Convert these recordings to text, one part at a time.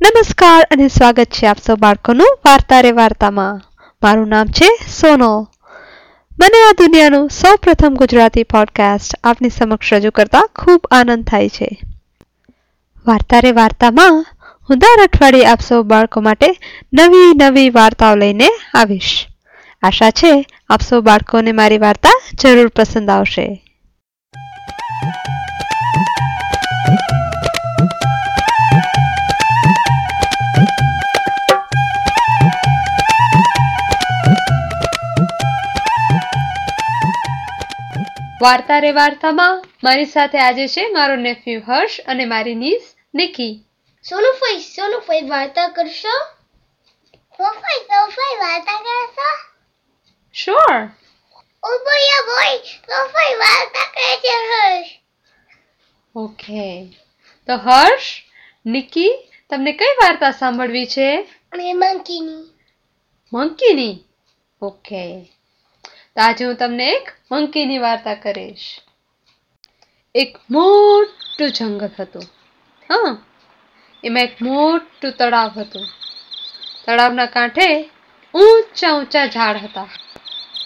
નમસ્કાર અને સ્વાગત છે આપ સૌ બાળકોનું વાર્તા રે વાર્તામાં. મારું નામ છે સોનો. મને આ દુનિયાનું સૌ પ્રથમ ગુજરાતી પોડકાસ્ટ આપની સમક્ષ રજૂ કરતા ખૂબ આનંદ થાય છે. વાર્તા રે વાર્તામાં હું દર અઠવાડિયે આપ સૌ બાળકો માટે નવી નવી વાર્તાઓ લઈને આવીશ. આશા છે આપ સૌ બાળકોને મારી વાર્તા જરૂર પસંદ આવશે. વાર્તા રે વાર્તામાં મારી સાથે આજે છે મારો નેફ્યુ હર્ષ અને મારી નીસ નિકી સોનુ ફઈ સોનુ ફઈ વાર્તા કરશો? સોફાઈ સોફાઈ વાર્તા કરશો? શ્યોર ઓ બોય બોય સોફાઈ વાર્તા કરે છે હર્ષ. ઓકે તો હર્ષ નિકી તમને કઈ વાર્તા સાંભળવી છે? અને મંકીની. મંકીની? ઓકે તો આજે હું તમને એક મંકીની વાર્તા કરીશ. એક મોટું જંગલ હતું. હા એમાં એક મોટું તળાવ હતું. તળાવના કાંઠે ઊંચા ઊંચા ઝાડ હતા.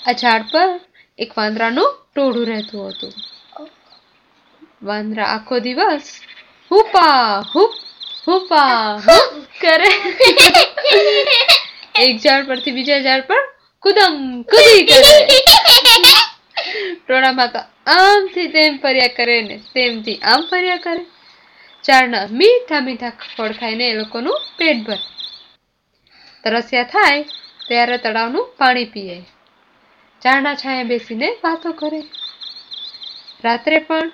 આ ઝાડ પર એક વાંદરાનું ટોળું રહેતું હતું. વાંદરા આખો દિવસ હુપા હુપ હુપા હુપ કરે. એક ઝાડ પરથી બીજા ઝાડ પર કુદમ, કુદી કરે. ટોળામાં તો આમથી તેમ ફર્યા કરે ને તેમથી આમ ફર્યા કરે. ઝાડના મીઠા મીઠા ફળ ખાઈને એ લોકોનું પેટ ભરે. તરસ્યા થાય ત્યારે તળાવનું પાણી પીએ. ઝાડના છાયા બેસીને વાતો કરે. રાત્રે પણ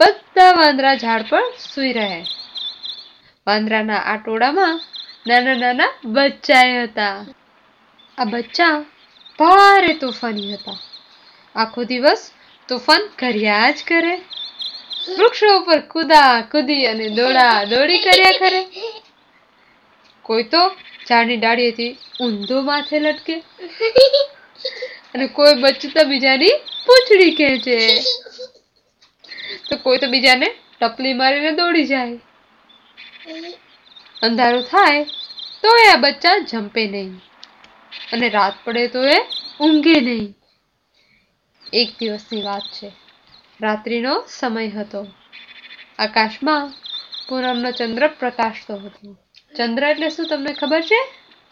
બધા વાંદરા ઝાડ પર સૂઈ રહે. વાંદરાના આ ટોળામાં નાના નાના બચ્ચાએ હતા. આ બચ્ચા ભારે તોફાની હતા. આખો દિવસ તોફાન કર્યા જ કરે. વૃક્ષો ઉપર કુદા કુદી અને દોડા દોડી કર્યા કરે. કોઈ તો ઝાડની ડાળીએથી ઊંધો માથે લટકે અને કોઈ બચ્ચું તો બીજાની પૂંછડી ખેંચે. તો કોઈ તો બીજાને ટપલી મારીને દોડી જાય. અંધારું થાય તો આ બચ્ચા જંપે નહીં. અને રાત પડે તો એ ઊંઘે નહીં. એક દિવસની વાત છે. રાત્રિનો સમય હતો. આકાશમાં પૂનમનો ચંદ્ર પ્રકાશતો હતો. ચંદ્ર એટલે શું તમને ખબર છે?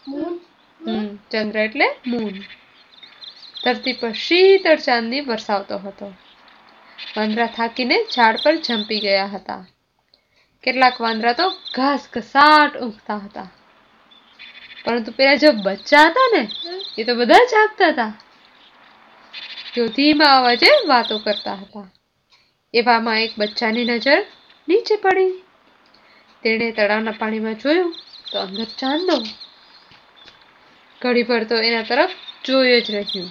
મૂન હમ ચંદ્ર એટલે મૂન ધરતી પર શીતળ ચાંદની વરસાવતો હતો. વાંદરા થાકીને ઝાડ પર જંપી ગયા હતા. કેટલાક વાંદરા તો ઘાસ ઘસાટ ઊંઘતા હતા. પરંતુ પેલા જે બચ્ચા હતા ને, એ તો બધા જાગતા હતા. તેઓ ધીમા અવાજે વાતો કરતા હતા. એવામાં એક બચ્ચાની નજર નીચે પડી. તેણે તળાવના પાણીમાં જોયું તો અંદર ચાંદો. ઘડી પર તો એના તરફ જોયું જ રહ્યું.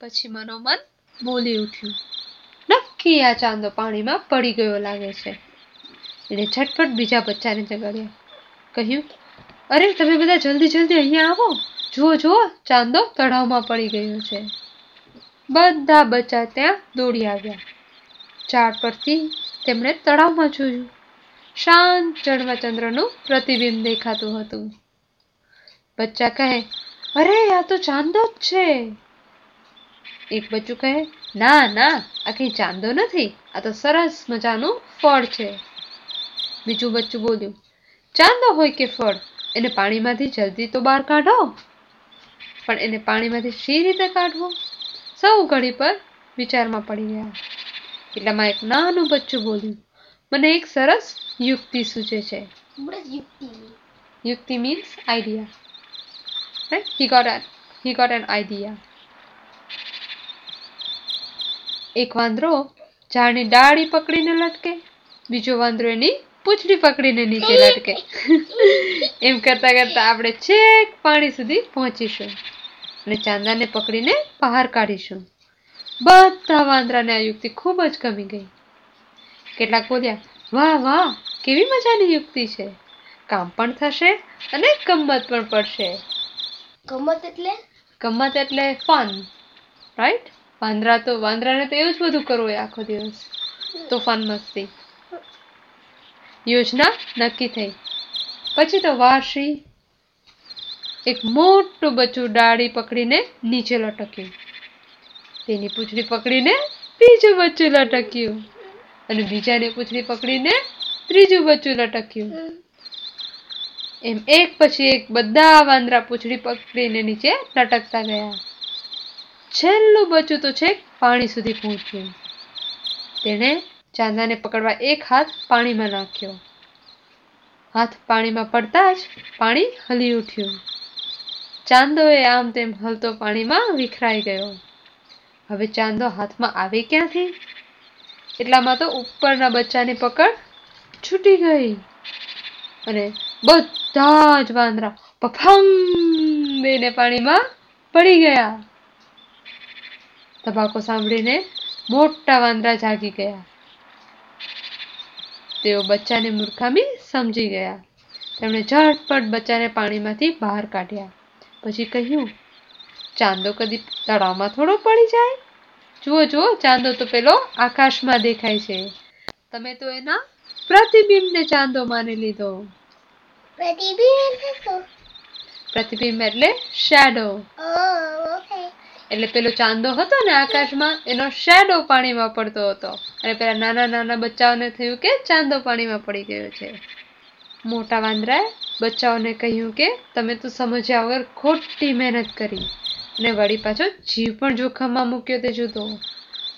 પછી મનોમન બોલી ઉઠ્યું. નક્કી આ ચાંદો પાણીમાં પડી ગયો લાગે છે. એણે ઝટપટ બીજા બચ્ચાને જગાડ્યા. કહ્યું અરે, તમે બધા જલ્દી જલ્દી અહીંયા આવો. જુઓ જુઓ, ચાંદો તળાવમાં પડી ગયો છે. બધા બચ્ચા ત્યાં દોડી આવ્યા. ઝાડ પરથી તેમણે તળાવમાં જોયું. શાંત ચંદ્રનું પ્રતિબિંબ દેખાતું હતું. બચ્ચા કહે, અરે, આ તો ચાંદો જ છે. એક બચ્ચું કહે, ના ના આ કઈ ચાંદો નથી. આ તો સરસ મજાનું ફળ છે. બીજું બચ્ચું બોલ્યું, ચાંદો હોય કે ફળ? એને પાણીમાંથી જલ્દી તો બહાર કાઢો. પણ એને પાણીમાંથી શી રીતે કાઢવો? સૌ ઘડી પર વિચારમાં પડી ગયા. એટલામાં એક નાનું બચ્ચું બોલ્યું મને એક સરસ યુક્તિ સૂચે છે. યુક્તિ. Means idea he got an an એક વાંદરો ઝાડની ડાળી પકડીને લટકે બીજો વાંદરો એની પૂંછડી પકડીને નીચે લટકે. એમ કરતા કરતા આપણે છેક પાણી સુધી પહોંચીશું. અને ચાંદાને પકડીને બહાર કાઢીશું. બધા વાંદરાને આ યુક્તિ ખૂબ જ ગમી ગઈ. કેટલાક બોલ્યા વાહ વાહ કેવી મજાની યુક્તિ છે. કામ પણ થશે અને ગમત પણ પડશે. ગમત એટલે? ગમત એટલે ફન રાઈટ વાંદરા તો વાંદરાને તો એવું જ બધું કરવું હોય આખો દિવસ. તોફાન મસ્તી. યોજના નક્કી થઈ. પછી તો વારસી એક મોટું બચ્ચું ડાળી પકડીને નીચે લટક્યું. તેની પૂંછડી પકડીને બીજું બચ્ચું લટક્યું. અને બીજાની પૂંછડી પકડીને ત્રીજું બચ્ચું લટક્યું. એમ એક પછી એક બધા વાંદરા પૂંછડી પકડીને નીચે લટકતા ગયા. છેલ્લું બચ્ચું તો છેક પાણી સુધી પહોંચ્યું. તેણે ચાંદાને પકડવા એક હાથ પાણીમાં નાખ્યો. હાથ પાણીમાં પડતા જ પાણી હલી ઉઠ્યું. ચાંદોએ આમ તેમ હલતો પાણીમાં વિખરાઈ ગયો. હવે ચાંદો હાથમાં આવે ક્યાંથી? એટલામાં તો ઉપરના બચ્ચાની પકડ છૂટી ગઈ. અને બધા જ વાંદરા પફંગ દઈને પાણીમાં પડી ગયા. તબાકો સાંભળીને મોટા વાંદરા જાગી ગયા. તેઓ બચ્ચાની મૂર્ખામી સમજી ગયા. તેમણે ઝટપટ બચ્ચાને પાણીમાંથી બહાર કાઢ્યા. પછી કહ્યું ચાંદો કદી તળાવમાં થોડો પડી જાય? જુઓ જુઓ ચાંદો તો પેલો આકાશમાં દેખાય છે. તમે તો એના પ્રતિબિંબને ચાંદો માની લીધો. પ્રતિબિંબ પ્રતિબિંબ એટલે શેડો okay. એટલે પેલો ચાંદો હતો ને આકાશમાં એનો શેડો પાણીમાં પડતો હતો. અને પેલા નાના નાના બચ્ચાઓને થયું કે ચાંદો પાણીમાં પડી ગયો છે. મોટા વાંદરાએ બચ્ચાઓને કહ્યું કે તમે તો સમજ્યા વગર ખોટી મહેનત કરી. અને વળી પાછો જીવ પણ જોખમમાં મૂક્યો તે જુદો.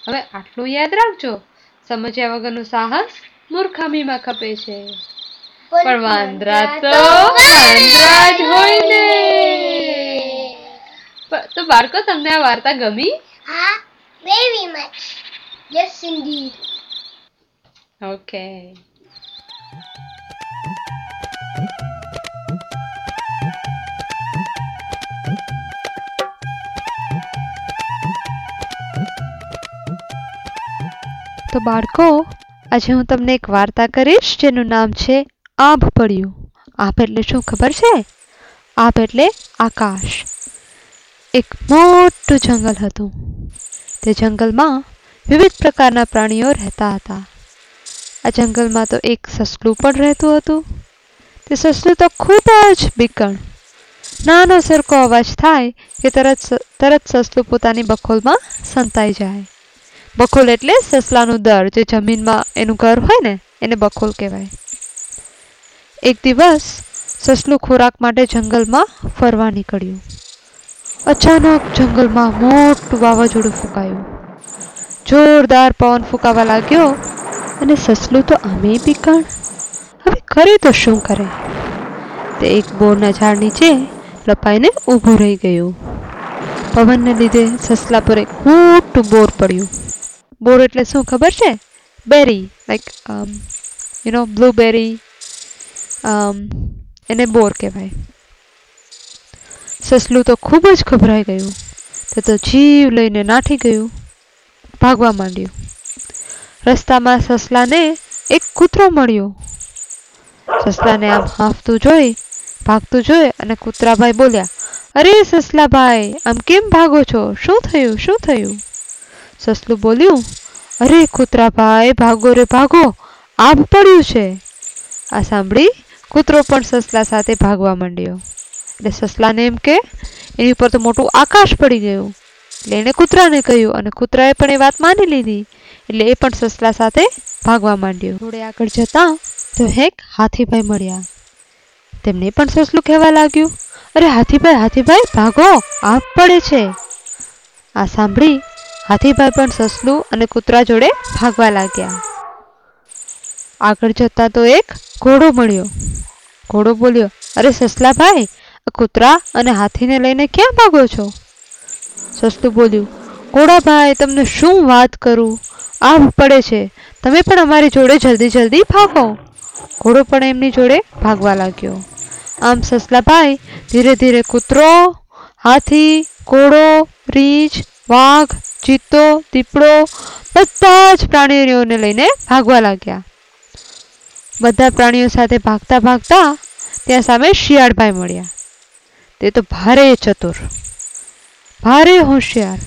હવે આટલું યાદ રાખજો. સમજ્યા વગરનું સાહસ મૂર્ખામીમાં ખપે છે. પણ વાંદરા તો વાંદરા જ હોય ને. તો બાળકો તમને આ વાર્તા ગમી? હા very much yes indeed okay. તો બાળકો આજે હું તમને એક વાર્તા કરીશ જેનું નામ છે આભ પડ્યું આભ એટલે શું ખબર છે? આભ એટલે આકાશ. એક મોટું જંગલ હતું. તે જંગલમાં વિવિધ પ્રકારના પ્રાણીઓ રહેતા હતા. આ જંગલમાં તો એક સસલું પણ રહેતું હતું. તે સસલું તો ખૂબ જ બીકણ નાનો સરખો અવાજ થાય કે તરત તરત સસલું પોતાની બખોલમાં સંતાઈ જાય. બખોલ એટલે સસલાનું દર જે જમીનમાં એનું ઘર હોય ને, એને બખોલ કહેવાય. એક દિવસ સસલું ખોરાક માટે જંગલમાં ફરવા નીકળ્યું. અચાનક જંગલમાં મોટું વાવાઝોડું ફૂંકાયું. જોરદાર પવન ફૂંકાવા લાગ્યો અને સસલું તો આમે પીકણ. હવે કરે તો શું કરે? તે એક બોરના ઝાડ નીચે લપાઈને ઊભું રહી ગયું. પવનને લીધે સસલા પર એક મોટું બોર પડ્યું. બોર એટલે શું ખબર છે? Berry like you know blueberry એને બોર કહેવાય. સસલું તો ખૂબ જ ગભરાઈ ગયું. તે તો જીવ લઈને નાઠી ગયું. ભાગવા માંડ્યું. રસ્તામાં સસલાને એક કૂતરો મળ્યો. સસલાને આમ હાંફતું જોઈ, ભાગતું જોઈ અને કૂતરાભાઈ બોલ્યા, અરે સસલાભાઈ, આમ કેમ ભાગો છો? શું થયું? શું થયું? સસલું બોલ્યું, અરે કૂતરાભાઈ, ભાગો રે ભાગો આભ પડ્યું છે. આ સાંભળી કૂતરો પણ સસલા સાથે ભાગવા માંડ્યો. એટલે સસલાને એમ કે, એની ઉપર તો મોટું આકાશ પડી ગયું. એટલે એણે કૂતરાને કહ્યું, અને કૂતરાએ પણ એ વાત માની લીધી. એટલે એ પણ સસલા સાથે ભાગવા માંડ્યો. થોડે આગળ જતાં તો હેક હાથીભાઈ મળ્યા. તેમને પણ સસલું કહેવા લાગ્યું, અરે હાથીભાઈ હાથીભાઈ, ભાગો આપ પડે છે. આ સાંભળી હાથીભાઈ પણ સસલું અને કૂતરા જોડે ભાગવા લાગ્યા. આગળ જતા તો એક ઘોડો મળ્યો. ઘોડો બોલ્યો, અરે સસલાભાઈ કૂતરા અને હાથીને લઈને ક્યાં ભાગો છો? સસ્તું બોલ્યું ઘોડાભાઈ તમને શું વાત કરું? આભ પડે છે. તમે પણ અમારી જોડે જલ્દી જલ્દી ભાગો. ઘોડો પણ એમની જોડે ભાગવા લાગ્યો. આમ સસલાભાઈ ધીરે ધીરે કૂતરો, હાથી, ઘોડો, રીંછ, વાઘ, ચિત્તો, દીપડો, બધા જ પ્રાણીઓને લઈને ભાગવા લાગ્યા. બધા પ્રાણીઓ સાથે ભાગતા ભાગતા ત્યાં સામે શિયાળભાઈ મળ્યા. તે તો ભારે ચતુર, ભારે હોશિયાર.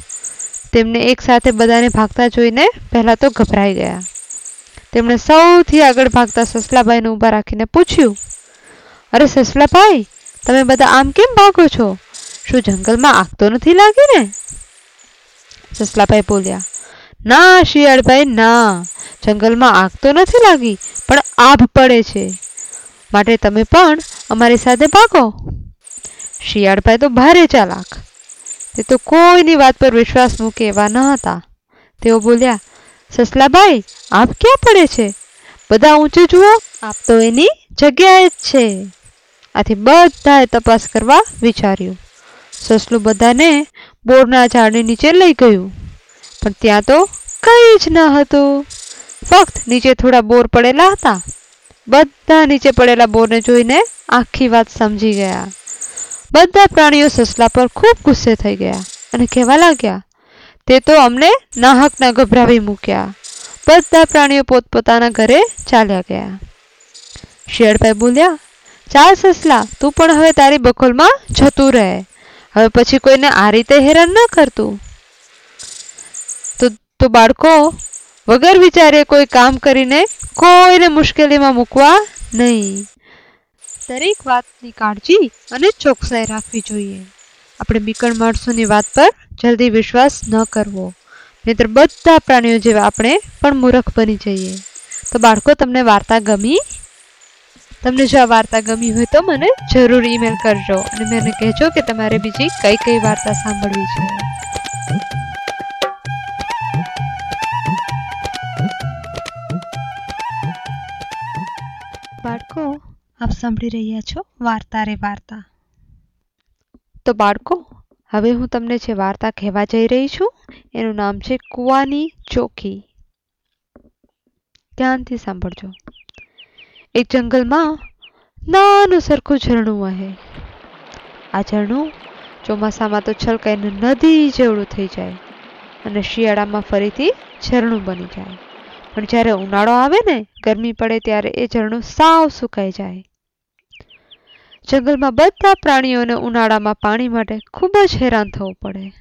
તેમને એકસાથે બધાને ભાગતા જોઈને પહેલાં તો ગભરાઈ ગયા. તેમણે સૌથી આગળ ભાગતા સસલાભાઈને ઊભા રાખીને પૂછ્યું, અરે સસલાભાઈ, તમે બધા આમ કેમ ભાગો છો? શું જંગલમાં આગ તો નથી લાગી ને? સસલાભાઈ બોલ્યા, ના શિયાળભાઈ, ના. જંગલમાં આગ તો નથી લાગી, પણ આભ પડે છે. માટે તમે પણ અમારી સાથે ભાગો. શિયાળભાઈ તો ભારે ચાલાક. તે તો કોઈની વાત પર વિશ્વાસ મૂકે એવા ન હતા. તેઓ બોલ્યા, સસલાભાઈ, આપ ક્યાં પડે છે? બધા ઊંચે જુઓ, આપ તો એની જગ્યાએ જ છે. આથી બધાએ તપાસ કરવા વિચાર્યું. સસલું બધાને બોરના ઝાડની નીચે લઈ ગયું. પણ ત્યાં તો કંઈ જ ન હતું. ફક્ત નીચે થોડા બોર પડેલા હતા. બધા નીચે પડેલા બોરને જોઈને આખી વાત સમજી ગયા. બધા પ્રાણીઓ સસલા પર ખૂબ ગુસ્સે થઈ ગયા અને કહેવા લાગ્યા, તે તો અમને નાહકના ગભરાવી મૂક્યા. બધા પ્રાણીઓ પોતપોતાના ઘરે ચાલ્યા ગયા. શિયાળભાઈ બોલ્યા, ચાલ સસલા, તું પણ હવે તારી બખોલમાં જતું રહે. હવે પછી કોઈને આ રીતે હેરાન ન કરતું તો તો બાળકો, વગર વિચારે કોઈ કામ કરીને કોઈને મુશ્કેલીમાં મૂકવા નહીં. દરેક વાતની કાળજી અને ચોકસાઈ રાખવી જોઈએ. આપણે બીકણ માણસોની વાત પર જલ્દી વિશ્વાસ ન કરવો. નહીતર બધા પ્રાણીઓ જેવા આપણે પણ મૂર્ખ બની જઈએ. તો બાળકો, તમને વાર્તા ગમી? તમને જો આ વાર્તા ગમી હોય તો મને જરૂર ઈમેલ કરજો અને મને કહેજો કે તમારે બીજી કઈ કઈ વાર્તા સાંભળવી છે. બાળકો આપ સાંભળી રહ્યા છો વાર્તા રે વાર્તા. તો બાળકો, હવે હું તમને જે વાર્તા કહેવા જઈ રહી છું, એનું નામ છે કુવાની ચોકી ધ્યાનથી સાંભળજો. એક જંગલમાં નાનું સરખું ઝરણું વહે. આ ઝરણું ચોમાસામાં તો છલકાઈને નદી જેવડું થઈ જાય અને શિયાળામાં ફરીથી ઝરણું બની જાય. પણ જ્યારે ઉનાળો આવે ને, ગરમી પડે ત્યારે એ ઝરણું સાવ સુકાઈ જાય. જંગલમાં બધા પ્રાણીઓને ઉનાળામાં પાણી માટે ખૂબ જ હેરાન થવું પડે.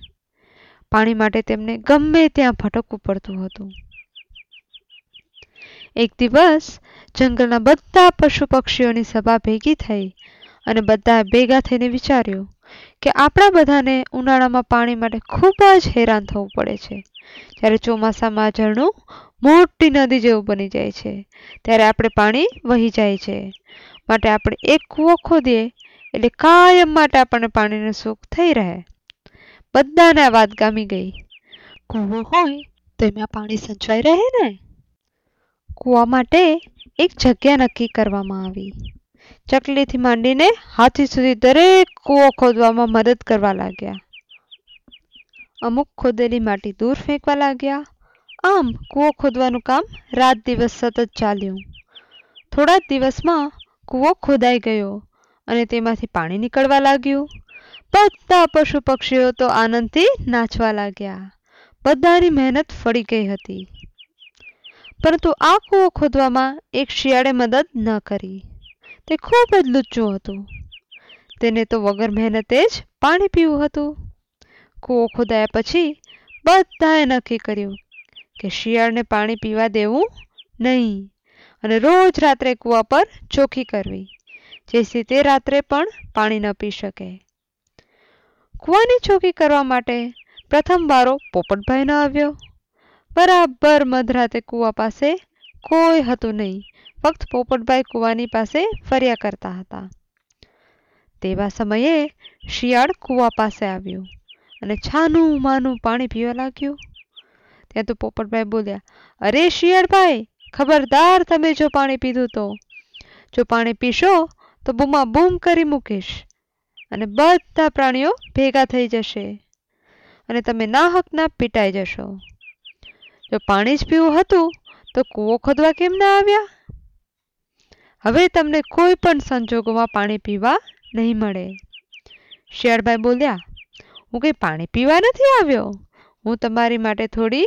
પાણી માટે તેમને ગમે ત્યાં ભટકવું પડતું હતું. એક દિવસ જંગલના બધા પશુ પક્ષીઓની સભા ભેગી થઈ અને બધા ભેગા થઈને વિચાર્યું કે આપણા બધાને ઉનાળામાં પાણી માટે ખૂબ જ હેરાન થવું પડે છે. જ્યારે ચોમાસામાં ઝરણું મોટી નદી જેવું બની જાય છે. ત્યારે આપણે પાણી વહી જાય છે. માટે આપણે એક કૂવો ખોદીએ એટલે કાયમ માટે આપણને પાણીનું સુખ થઈ રહે. બધાને આ વાત ગામી ગઈ. કૂવો હોય તો એમાં પાણી સંચવાઈ રહે ને? કૂવા માટે એક જગ્યા નક્કી કરવામાં આવી. ચકલીથી માંડીને હાથી સુધી દરેક કૂવો ખોદવામાં મદદ કરવા લાગ્યા. અમુક ખોદેલી માટી દૂર ફેંકવા લાગ્યા. આમ, કૂવો ખોદવાનું કામ રાત દિવસ સતત ચાલ્યું. થોડા દિવસમાં કૂવો ખોદાઈ ગયો અને તેમાંથી પાણી નીકળવા લાગ્યું. બધા પશુ પક્ષીઓ તો આનંદથી નાચવા લાગ્યા. બધાની મહેનત ફળી ગઈ હતી. પરંતુ આ કૂવો ખોદવામાં એક શિયાળે મદદ ન કરી. તે ખૂબ જ લુચ્ચું હતું. તેને તો વગર મહેનતે જ પાણી પીવું હતું. કૂવો ખોદાયા પછી બધાએ નક્કી કર્યું કે શિયાળને પાણી પીવા દેવું નહીં. અને રોજ રાત્રે કૂવા પર ચોખ્ખી કરવી, જેથી તે રાત્રે પણ પાણી ન પી શકે. કૂવાની ચોખ્ખી કરવા માટે પ્રથમ વારો પોપટભાઈનો આવ્યો. બરાબર મધરાતે કૂવા પાસે કોઈ હતું નહીં, ફક્ત પોપટભાઈ કૂવાની પાસે ફર્યા કરતા હતા. તેવા સમયે શિયાળ કૂવા પાસે આવ્યું અને છાનું માનું પાણી પીવા લાગ્યું. ત્યાં તો પોપટભાઈ બોલ્યા, અરે શિયાળભાઈ ખબરદાર તમે જો પાણી પીધું તો. જો પાણી પીશો, તો બૂમા બૂમ કરી મૂકીશ. અને બધા પ્રાણીઓ ભેગા થઈ જશે. અને તમે નાહકના પીટાઈ જશો. જો પાણી જ પીવું હતું, તો કૂવો ખોદવા કેમ ના આવ્યા? હવે તમને કોઈ પણ સંજોગોમાં પાણી પીવા નહીં મળે. શિયાળભાઈ બોલ્યા, હું કંઈ પાણી પીવા નથી આવ્યો? હું તમારી માટે થોડી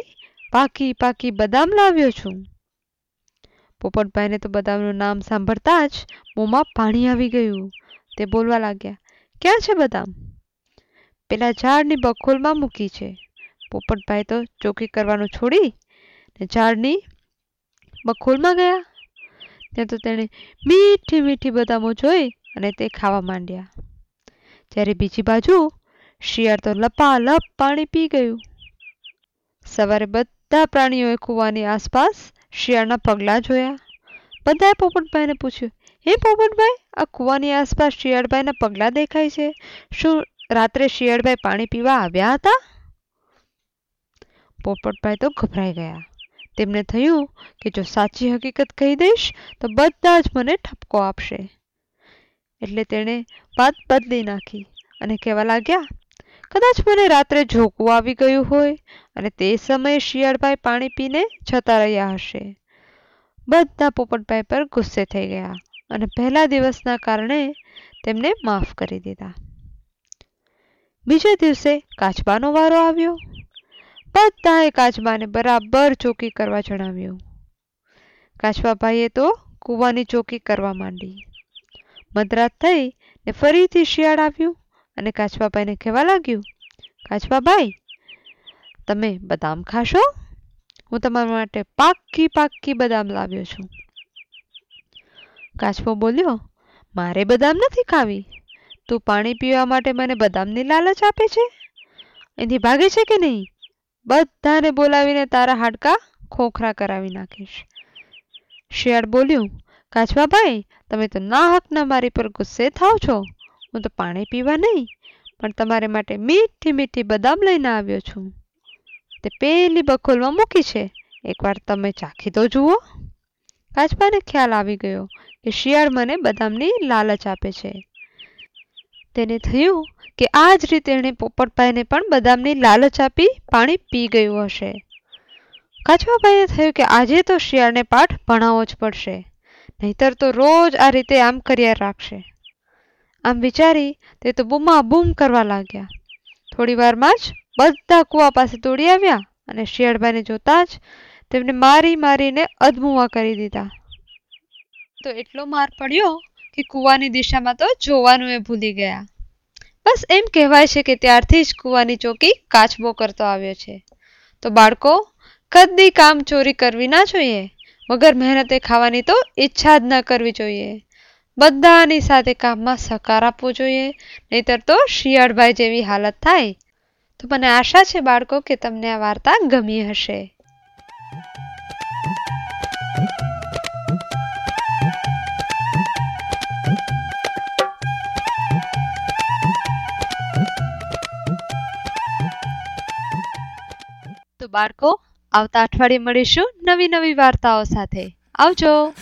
પાકી પાકી બદામ લાવ્યો છું. પોપટભાઈને તો બદામનું નામ સાંભળતા જ મોંમાં પાણી આવી ગયું. તે બોલવા લાગ્યા, ક્યાં છે બદામ? પેલા ઝાડની બખોલમાં મૂકી છે. પોપટભાઈ તો ચોકી કરવાનું છોડી ને ઝાડની બખોલમાં ગયા. ત્યાં તો તેણે મીઠી મીઠી બદામો જોઈ અને તે ખાવા માંડ્યા. જ્યારે બીજી બાજુ શિયાળ તો લપાલપ પાણી પી ગયું. સવારે બધા પ્રાણીઓએ કૂવાની આસપાસ શિયાળના પગલાં જોયા. બધાએ પોપટભાઈને પૂછ્યું, હે પોપટભાઈ, આ કૂવાની આસપાસ શિયાળભાઈના પગલાં દેખાય છે? શું રાત્રે શિયાળભાઈ પાણી પીવા આવ્યા હતા? પોપટભાઈ તો ગભરાઈ ગયા. તેમને થયું કે જો સાચી હકીકત કહી દઈશ, તો બધા જ મને ઠપકો આપશે. એટલે તેણે વાત બદલી નાખી અને કહેવા લાગ્યા કદાચ મને રાત્રે ઝોકું આવી ગયું હોય અને તે સમયે શિયાળભાઈ પાણી પીને જતા રહ્યા હશે. બધા પોપટભાઈ પર ગુસ્સે થઈ ગયા અને પહેલા દિવસના કારણે તેમને માફ કરી દીધા. બીજા દિવસે કાચબાનો વારો આવ્યો. બધાએ કાચબાને બરાબર ચોકી કરવા જણાવ્યું. કાચબાભાઈએ તો કૂવાની ચોકી કરવા માંડી. મધરાત થઈ ને ફરીથી શિયાળ આવ્યું. અને કાચબાભાઈને કહેવા લાગ્યું, કાચબાભાઈ, તમે બદામ ખાશો? હું તમારા માટે પાક્કી પાક્કી બદામ લાવ્યો છું. કાચબો બોલ્યો, મારે બદામ નથી ખાવી. તું પાણી પીવા માટે મને બદામની લાલચ આપે છે? એથી ભાગે છે કે નહીં? બધાને બોલાવીને તારા હાડકા ખોખરા કરાવી નાખીશ. શિયાળ બોલ્યું, કાચબાભાઈ, તમે તો ના હકના મારી પર ગુસ્સે થાવ છો. હું તો પાણી પીવા નહીં, પણ તમારે માટે મીઠી મીઠી બદામ લઈને આવ્યો છું. તે પેલી બખોલમાં મૂકી છે. એકવાર તમે ચાખી તો જુઓ. કાચબાને ખ્યાલ આવી ગયો કે શિયાળ મને બદામની લાલચ આપે છે. તેને થયું કે આ જ રીતે એણે પોપટભાઈને પણ બદામની લાલચ આપી પાણી પી ગયું હશે. કાચબાભાઈને થયું કે આજે તો શિયાળને પાઠ ભણાવવો જ પડશે. નહીતર તો રોજ આ રીતે આમ કર્યા રાખશે. આમ વિચારી તે તો બૂમા બૂમ કરવા લાગ્યા. થોડી વારમાં જ બધા કૂવા પાસે દોડી આવ્યા અને શિયાળભાઈને જોતા જ તેમને મારી મારીને અધમુવા કરી દીધા. તો એટલો માર પડ્યો કે કૂવાની દિશામાં તો જોવાનું એ ભૂલી ગયા. બસ એમ કહેવાય છે કે ત્યારથી જ કૂવાની ચોકી કાચબો કરતો આવ્યો છે. તો બાળકો કદી કામ ચોરી કરવી ના જોઈએ. વગર મહેનતે ખાવાની તો ઈચ્છા જ ન કરવી જોઈએ. બધાની સાથે કામમાં સહકાર આપવો જોઈએ, નહીતર તો શિયાળભાઈ જેવી હાલત થાય. તો મને આશા છે બાળકો કે તમને આ વાર્તા ગમી હશે. તો બાળકો, આવતા અઠવાડિયે મળીશું નવી નવી વાર્તાઓ સાથે. આવજો!